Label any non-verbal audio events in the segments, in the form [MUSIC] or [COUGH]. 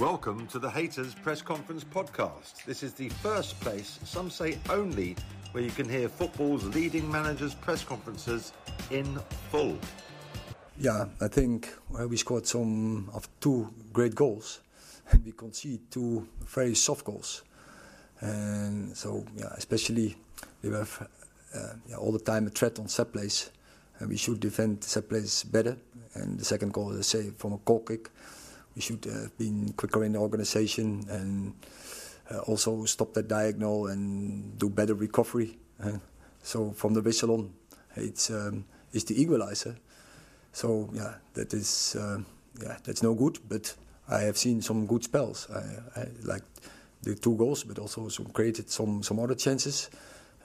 Welcome to the Hayters Press Conference podcast. This is the first place, some say only, where you can hear football's leading managers' press conferences in full. Yeah, I think we scored some of two great goals, [LAUGHS] and we conceded two very soft goals. And so, yeah, especially we have uh, yeah, all the time a threat on set plays, and we should defend set plays better. And the second goal, I say, from a goal kick, we should have been quicker in the organization and uh, also stop that diagonal and do better recovery. So from the whistle on, it's um, it's the equalizer. So yeah, that is uh, yeah that's no good. But I have seen some good spells. I, I like the two goals, but also some created some some other chances.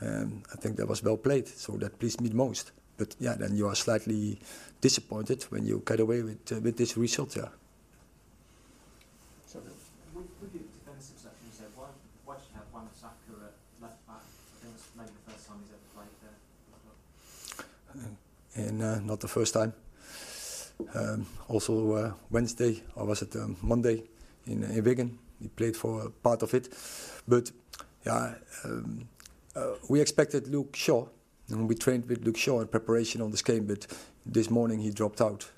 Um, I think that was well played. So that pleased me the most. But yeah, then you are slightly disappointed when you get away with uh, with this result. Yeah. So with, with your defensive section, you said why why should you have Wan Saka at left back? I think it's maybe the first time he's ever played there. And uh, not the first time. Um, also uh, Wednesday, or was it um, Monday, in, in Wigan. He played for part of it, but yeah, um, uh, we expected Luke Shaw, and we trained with Luke Shaw in preparation on this game. But this morning he dropped out,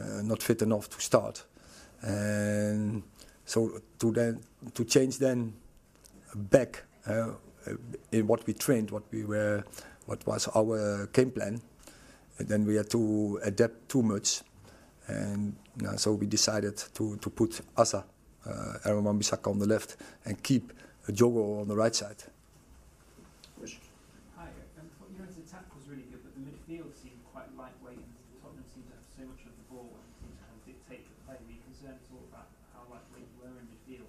uh, not fit enough to start, and so to then to change then back uh, in what we trained, what we were, what was our game plan. And then we had to adapt too much, and uh, so we decided to, to put Asa, uh, Aaron Wan-Bissaka on the left, and keep Diogo on the right side. Hi, um, United's attack was really good, but the midfield seemed quite lightweight, and Tottenham seemed to have so much of the ball and seemed to kind of dictate the play. Were you concerned at all about how lightweight you were in midfield?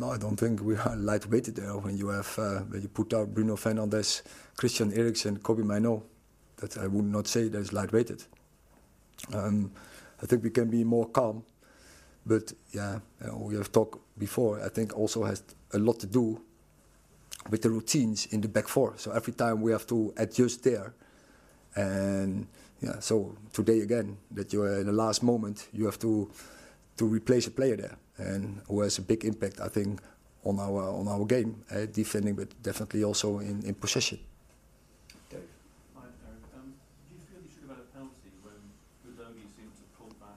No, I don't think we are lightweighted there when you have uh, when you put out Bruno Fernandes, Christian Eriksen, Kobbie Mainoo. That I would not say that is lightweighted. Um, I think we can be more calm, but yeah, know, we have talked before. I think also has a lot to do with the routines in the back four. So every time we have to adjust there, and yeah, so today again that you are in the last moment you have to to replace a player there, and who has a big impact, I think, on our on our game, uh, defending, but definitely also in, in possession. Hi, Aaron. Um, do you feel you should have had a penalty when Udogie seemed to pull back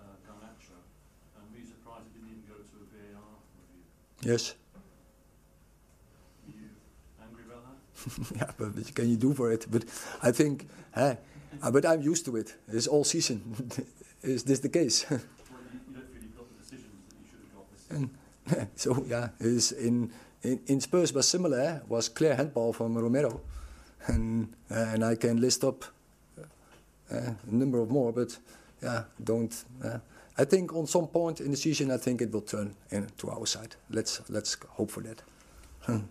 uh, Garnacho? You surprised it didn't even go to a VAR review? Yes. Were you angry about that? [LAUGHS] yeah, but what can you do for it? But I think, [LAUGHS] eh, uh, but I'm used to it. It's all season. [LAUGHS] Is this the case? Well, you, you don't feel you got the decisions that you should have got this And so yeah, is in, in in Spurs was similar. eh, Was clear handball from Romero, and uh, and I can list up uh, a number of more. But don't. Uh, I think on some point in the season, I think it will turn in to our side. Let's let's hope for that. Hi Erik.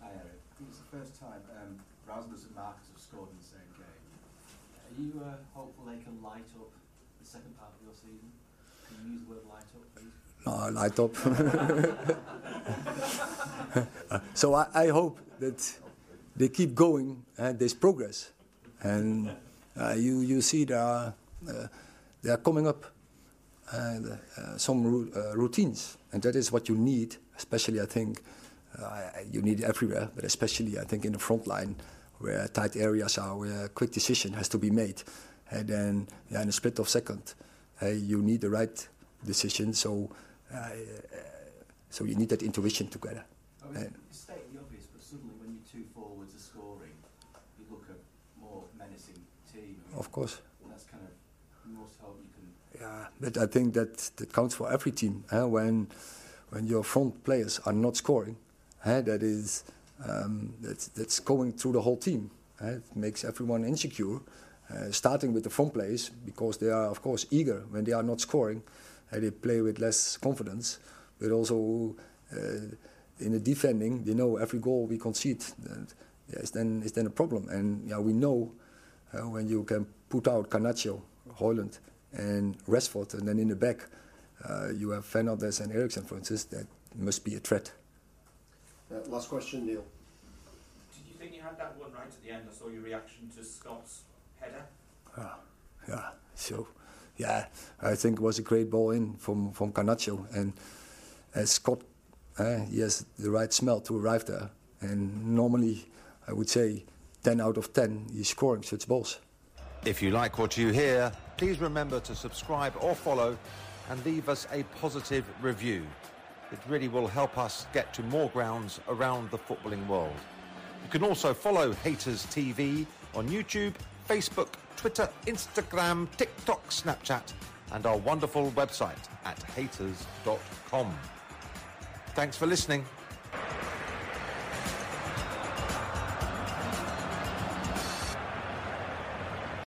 I think it's the first time um, Rasmus and Marcus have scored in the same game. Are you uh, hopeful they can light up the second part of your season? Can you use the word light up, please? No, light up. Uh, [LAUGHS] so I, I hope that they keep going and there's progress. And uh, you, you see there are, uh, they are coming up uh, uh, some ru- uh, routines. And that is what you need, especially I think uh, you need it everywhere, but especially I think in the front line where tight areas are, where a quick decision has to be made. And then yeah, in a split of second, uh, you need the right decision. So, uh, so you need that intuition together. I mean, stating the obvious, but suddenly when your two forwards are scoring, you look a more menacing team. Of course. Kind you can Yeah, but I think that that counts for every team. eh, when when your front players are not scoring, eh, that is um, that's that's going through the whole team. eh, it makes everyone insecure. Uh, starting with the front players because they are of course eager when they are not scoring. eh, they play with less confidence, but also uh, in the defending, they know every goal we concede that, yeah, is then is then a problem. And yeah, we know uh, when you can put out Garnacho, Højlund, and Rashford, and then in the back uh, you have Fernandes and Eriksen, for instance, that must be a threat. Uh, last question, Neil. Did you think you had that one right at the end? I saw your reaction to Scott's header. Yeah, yeah. So yeah, I think it was a great ball in from from Garnacho, and uh, Scott, uh, he has the right smell to arrive there. And normally, I would say, 10 out of 10, he's scoring such balls. If you like what you hear, please remember to subscribe or follow and leave us a positive review. It really will help us get to more grounds around the footballing world. You can also follow Hayters TV on YouTube, Facebook, Twitter, Instagram, TikTok, Snapchat, and our wonderful website at hayters.com. Thanks for listening.